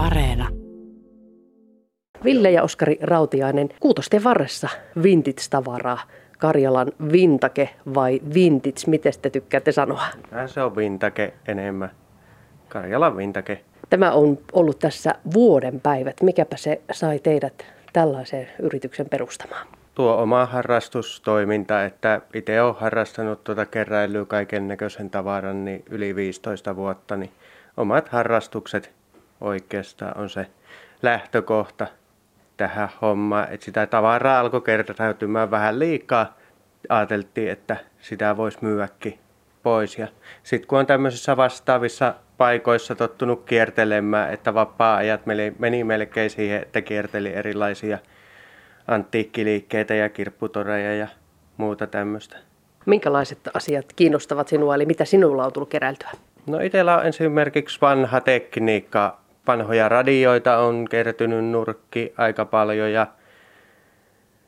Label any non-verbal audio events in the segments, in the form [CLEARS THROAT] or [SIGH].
Areena. Ville ja Oskari Rautiainen, Kuutosten varressa vintage-tavaraa. Karjalan vintake vai vintage, miten te tykkäätte sanoa? Äh, Se on vintake enemmän. Karjalan vintake. Tämä on ollut tässä vuoden päivät. Mikäpä se sai teidät tällaisen yrityksen perustamaan? Tuo oma harrastustoiminta, että itse olen harrastanut tuota keräilyä kaiken näköisen tavaran niin yli 15 vuotta, niin omat harrastukset oikeastaan on se lähtökohta tähän hommaan. Että sitä tavaraa alkoi kertautumaan vähän liikaa. Ajateltiin, että sitä voisi myyäkin pois. Ja sitten kun on tämmöisissä vastaavissa paikoissa tottunut kiertelemään, että vapaa-ajat meni- meni melkein siihen, että kierteli erilaisia antiikkiliikkeitä ja kirpputoreja ja muuta tämmöistä. Minkälaiset asiat kiinnostavat sinua, eli mitä sinulla on tullut keräiltyä? No itsellä on esimerkiksi vanha tekniikka. Vanhoja radioita on kertynyt nurkki aika paljon ja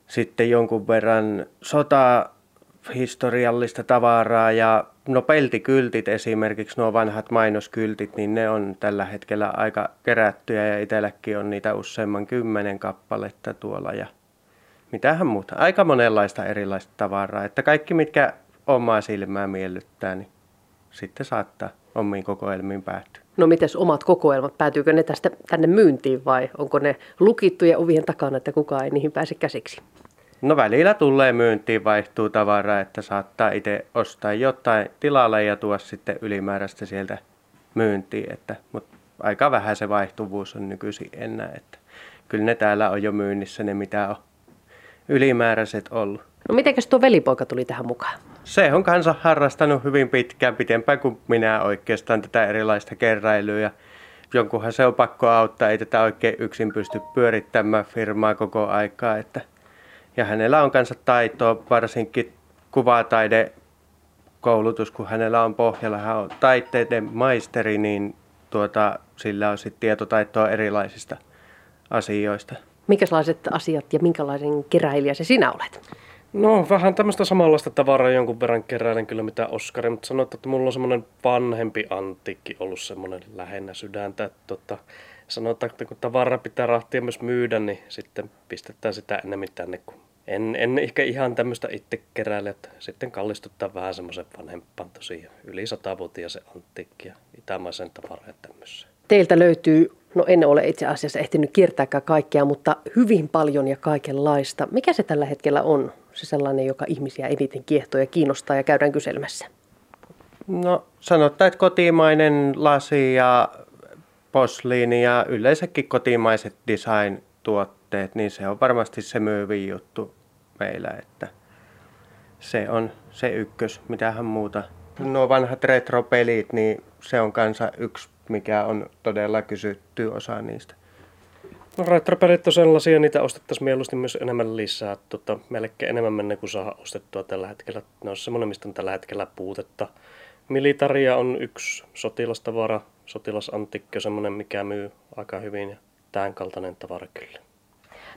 sitten jonkun verran sotahistoriallista tavaraa ja no peltikyltit esimerkiksi, nuo vanhat mainoskyltit, niin ne on tällä hetkellä aika kerättyjä ja itselläkin on niitä useamman kymmenen kappaletta tuolla ja mitähän muuta. Aika monenlaista erilaista tavaraa, että kaikki mitkä omaa silmää miellyttää, niin sitten saattaa omiin kokoelmiin päättyä. No mites omat kokoelmat, päätyykö ne tästä tänne myyntiin vai onko ne lukittuja ovien takana, että kukaan ei niihin pääse käsiksi? No välillä tulee myyntiin, vaihtuu tavaraa, että saattaa itse ostaa jotain tilalle ja tuoda sitten ylimääräistä sieltä myyntiin. Että, mutta aika vähän se vaihtuvuus on nykyisin enää. Että kyllä ne täällä on jo myynnissä ne, mitä on ylimääräiset ollut. No mitenkäs tuo velipoika tuli tähän mukaan? Se on kanssa harrastanut hyvin pitkään, pitempään kuin minä oikeastaan tätä erilaista keräilyä. Jonkunhan se on pakko auttaa, ei tätä oikein yksin pysty pyörittämään firmaa koko aikaa. Että ja hänellä on kanssa taitoa, varsinkin kuvataide koulutus, kun hänellä on pohjalla, hän on taiteiden maisteri, niin tuota, sillä on sitten tietotaitoa erilaisista asioista. Minkälaiset asiat ja minkälaisen keräilijä se sinä olet? No vähän tämmöistä samanlaista tavaraa jonkun verran keräilen kyllä mitä Oskari, mutta sanoit, että mulla on semmoinen vanhempi antiikki ollut semmoinen lähennä sydäntä. Että tota, sanotaan, että kun tavaraa pitää rahtia myös myydä, niin sitten pistetään sitä enemmän tänne. Kun en, en ehkä ihan tämmöistä itse keräile, että sitten kallistuttaa vähän semmoisen vanhempaan tosiaan yli satavuotiaisen antiikki ja itämaisen tavaran ja tämmöisen. Teiltä löytyy, no en ole itse asiassa ehtinyt kiertääkään kaikkea, mutta hyvin paljon ja kaikenlaista. Mikä se tällä hetkellä on, se sellainen, joka ihmisiä eniten kiehtoo ja kiinnostaa ja käydään kyselemässä? No sanotaan, että kotimainen lasi ja posliini ja yleensäkin kotimaiset design-tuotteet, niin se on varmasti se myyvin juttu meillä, että se on se ykkös, mitähän muuta. Nuo vanhat retropelit, niin se on kanssa yksi, mikä on todella kysytty osa niistä. No retropelit on sellaisia, niitä ostettaisiin mieluusti myös enemmän lisää. Tota, melkein enemmän mennä kuin saa ostettua tällä hetkellä. Ne on semmoinen, mistä on tällä hetkellä puutetta. Militaria on yksi sotilastavara, sotilasantikki on semmoinen, mikä myy aika hyvin ja tämän kaltainen tavara kyllä.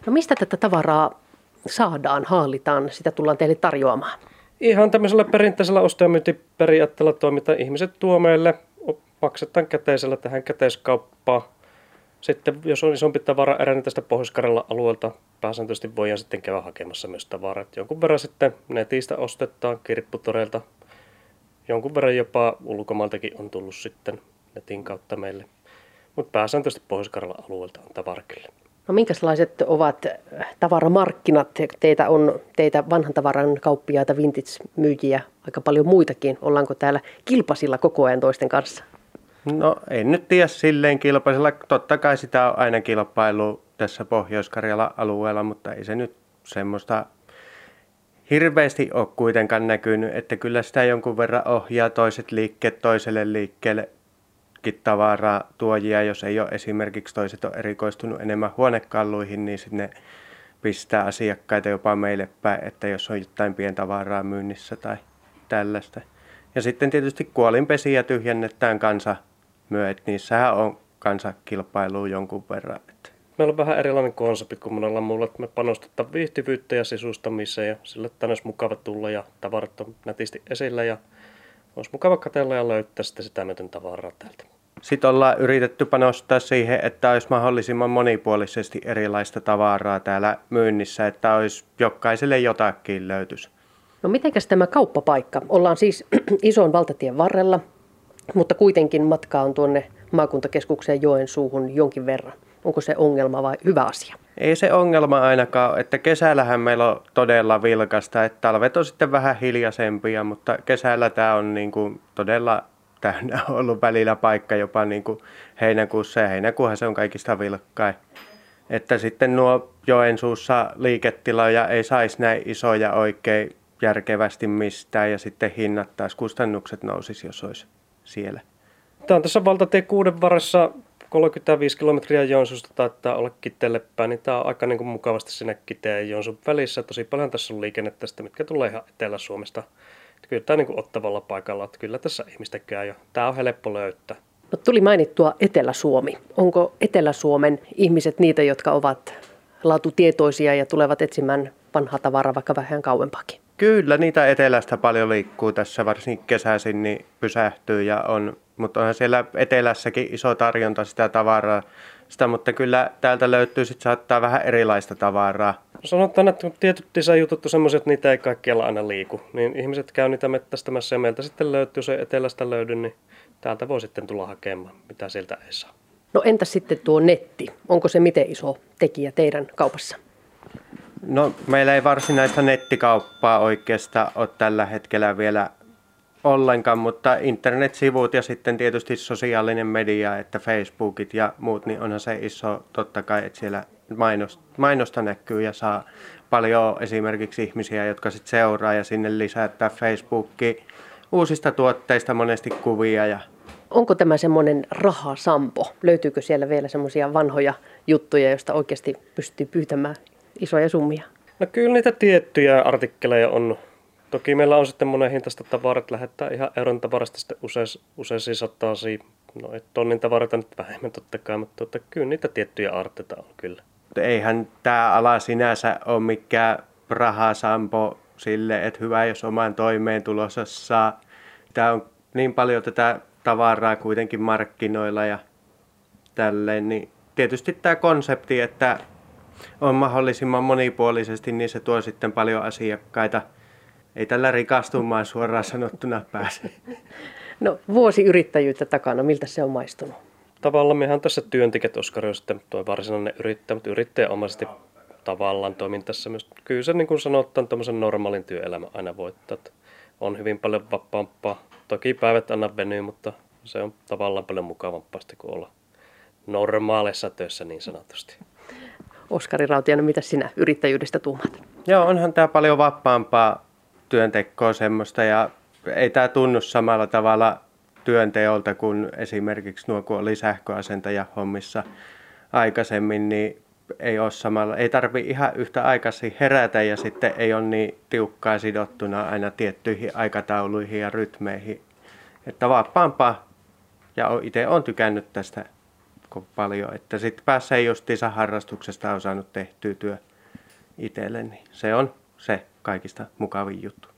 No mistä tätä tavaraa saadaan, haalitaan, sitä tullaan teille tarjoamaan? Ihan tämmöisellä perinteisellä ostajamyyntiperiaatteella toimitaan. Ihmiset tuo meille, maksetaan käteisellä tähän käteiskauppaan. Sitten jos on isompi tavara erä, niin tästä pohjois alueelta pääsääntöisesti voidaan sitten käydä hakemassa myös tavaraa. Et Jonkun verran sitten netistä ostetaan kirpputoreilta. Jonkun verran jopa ulkomailtakin on tullut sitten netin kautta meille. Mutta pääsääntöisesti pohjois alueelta on tavara kyllä. No minkälaiset ovat tavaramarkkinat? Teitä on teitä vanhan tavaran kauppiaita, vintage-myyjiä, aika paljon muitakin. Ollaanko täällä kilpasilla koko ajan toisten kanssa? No en nyt tiedä silleen kilpaisella. Totta kai sitä on aina kilpailu tässä Pohjois-Karjalan alueella, mutta ei se nyt semmoista hirveästi ole kuitenkaan näkynyt, että kyllä sitä jonkun verran ohjaa toiset liikkeet toiselle liikkeelle tavaraa tuojia, jos ei ole esimerkiksi toiset on erikoistunut enemmän huonekalluihin, niin sitten ne pistää asiakkaita jopa meille päin, että jos on jotain pientavaraa myynnissä tai tällaista. Ja sitten tietysti kuolinpesiä tyhjennetään kansa myö, että niissähän on kansa kilpailu jonkun verran. Että Meillä on vähän erilainen konsepti kuin monella muulla, että me panostetaan viihtyvyyttä ja sisustamiseen ja sille tänne olisi mukava tulla ja tavarat on nätisti esillä ja olisi mukava katella ja löytää sitten sitä myöten tavaraa täältä. Sitten ollaan yritetty panostaa siihen, että olisi mahdollisimman monipuolisesti erilaista tavaraa täällä myynnissä, että olisi jokaiselle jotakin löytyisi. No mitenkäs tämä kauppapaikka? Ollaan siis [CLEARS THROAT] ison valtatien varrella, mutta kuitenkin matka on tuonne maakuntakeskukseen Joensuuhun jonkin verran. Onko se ongelma vai hyvä asia? Ei se ongelma ainakaan, että kesällähän meillä on todella vilkasta, että talvet on sitten vähän hiljaisempia, mutta kesällä tämä on niin kuin todella täynnä [LAUGHS] ollut välillä paikka jopa niin kuin heinäkuussa ja heinäkuuhan se on kaikista vilkkain. Että sitten nuo Joensuussa liiketiloja ei saisi näin isoja oikein järkevästi mistään ja sitten hinnat taas kustannukset nousisi, jos olisi siellä. Tämä on tässä valtatie kuuden varressa 35 kilometriä Joensuusta taitaa olla Kiteelle päin, niin tämä on aika niin kuin mukavasti sinne Kiteen ja Joensuun välissä. Tosi paljon tässä on liikennettä, sitä, mitkä tulee ihan Etelä-Suomesta. Että kyllä tämä niin kuin ottavalla paikalla, että kyllä tässä ihmistä käy ja tämä on helppo löytää. No, tuli mainittua Etelä-Suomi. Onko Etelä-Suomen ihmiset niitä, jotka ovat laatutietoisia ja tulevat etsimään vanhaa tavaraa vaikka vähän kauempaakin? Kyllä, niitä etelästä paljon liikkuu tässä, varsinkin kesäisin, niin pysähtyy ja on, mutta onhan siellä etelässäkin iso tarjonta sitä tavaraa, sitä, mutta kyllä täältä löytyy sitten saattaa vähän erilaista tavaraa. No sanotaan, että tietyt design-jutut on semmoisia, että niitä ei kaikkialla aina liiku, niin ihmiset käy niitä mettästämässä ja meiltä sitten löytyy, jos ei etelästä löydy, niin täältä voi sitten tulla hakemaan, mitä sieltä ei saa. No entä sitten tuo netti? Onko se miten iso tekijä teidän kaupassa? No meillä ei varsinaista nettikauppaa oikeastaan ole tällä hetkellä vielä ollenkaan, mutta internetsivut ja sitten tietysti sosiaalinen media, että Facebookit ja muut, niin onhan se iso totta kai, että siellä mainosta näkyy ja saa paljon esimerkiksi ihmisiä, jotka sitten seuraa ja sinne lisättää Facebookiin uusista tuotteista monesti kuvia. Ja... Onko tämä semmoinen rahasampo? Löytyykö siellä vielä semmoisia vanhoja juttuja, joista oikeasti pystyy pyytämään isoja summia? No kyllä niitä tiettyjä artikkeleja on. Toki meillä on sitten monen hintaista tavarat, lähettää ihan euron tavarasta sitten usein, useisiin sataisiin. No et tonnin tavarata nyt vähemmän totta kai, mutta tota, kyllä niitä tiettyjä artteita on kyllä. Eihän tämä ala sinänsä ole mikään rahasampo sille, että hyvä jos oman toimeentulossa saa. Tämä on niin paljon tätä tavaraa kuitenkin markkinoilla ja tälleen, niin tietysti tämä konsepti, että on mahdollisimman monipuolisesti, niin se tuo sitten paljon asiakkaita. Ei tällä rikastumaan suoraan sanottuna pääse. No vuosi yrittäjyyttä takana, miltä se on maistunut? Tavallaan mehän tässä työntekijät Oskari on sitten tuo varsinainen yrittäjä, mutta yrittäjäomaisesti tavallaan toimin tässä myös. Kyllä se niin kuin sanotaan, tämmöisen normaalin työelämän aina voittaa. On hyvin paljon vapaampaa. Toki päivät anna venyy, mutta se on tavallaan paljon mukavampaa kuin olla normaalissa töissä niin sanotusti. Oskari Rautiainen, mitä sinä yrittäjyydestä tuumat? Joo, onhan tämä paljon vapaampaa työntekoa semmoista ja ei tämä tunnu samalla tavalla työnteolta kuin esimerkiksi nuo, kun oli sähköasentaja hommissa aikaisemmin, niin ei ole samalla, ei tarvi ihan yhtä aikaisin herätä ja sitten ei ole niin tiukkaa sidottuna aina tiettyihin aikatauluihin ja rytmeihin. Että vapaampaa ja itse olen tykännyt tästä paljon, että sitten pääsee justiinsa harrastuksesta on saanut tehtyä työ itselle, niin se on se kaikista mukavin juttu.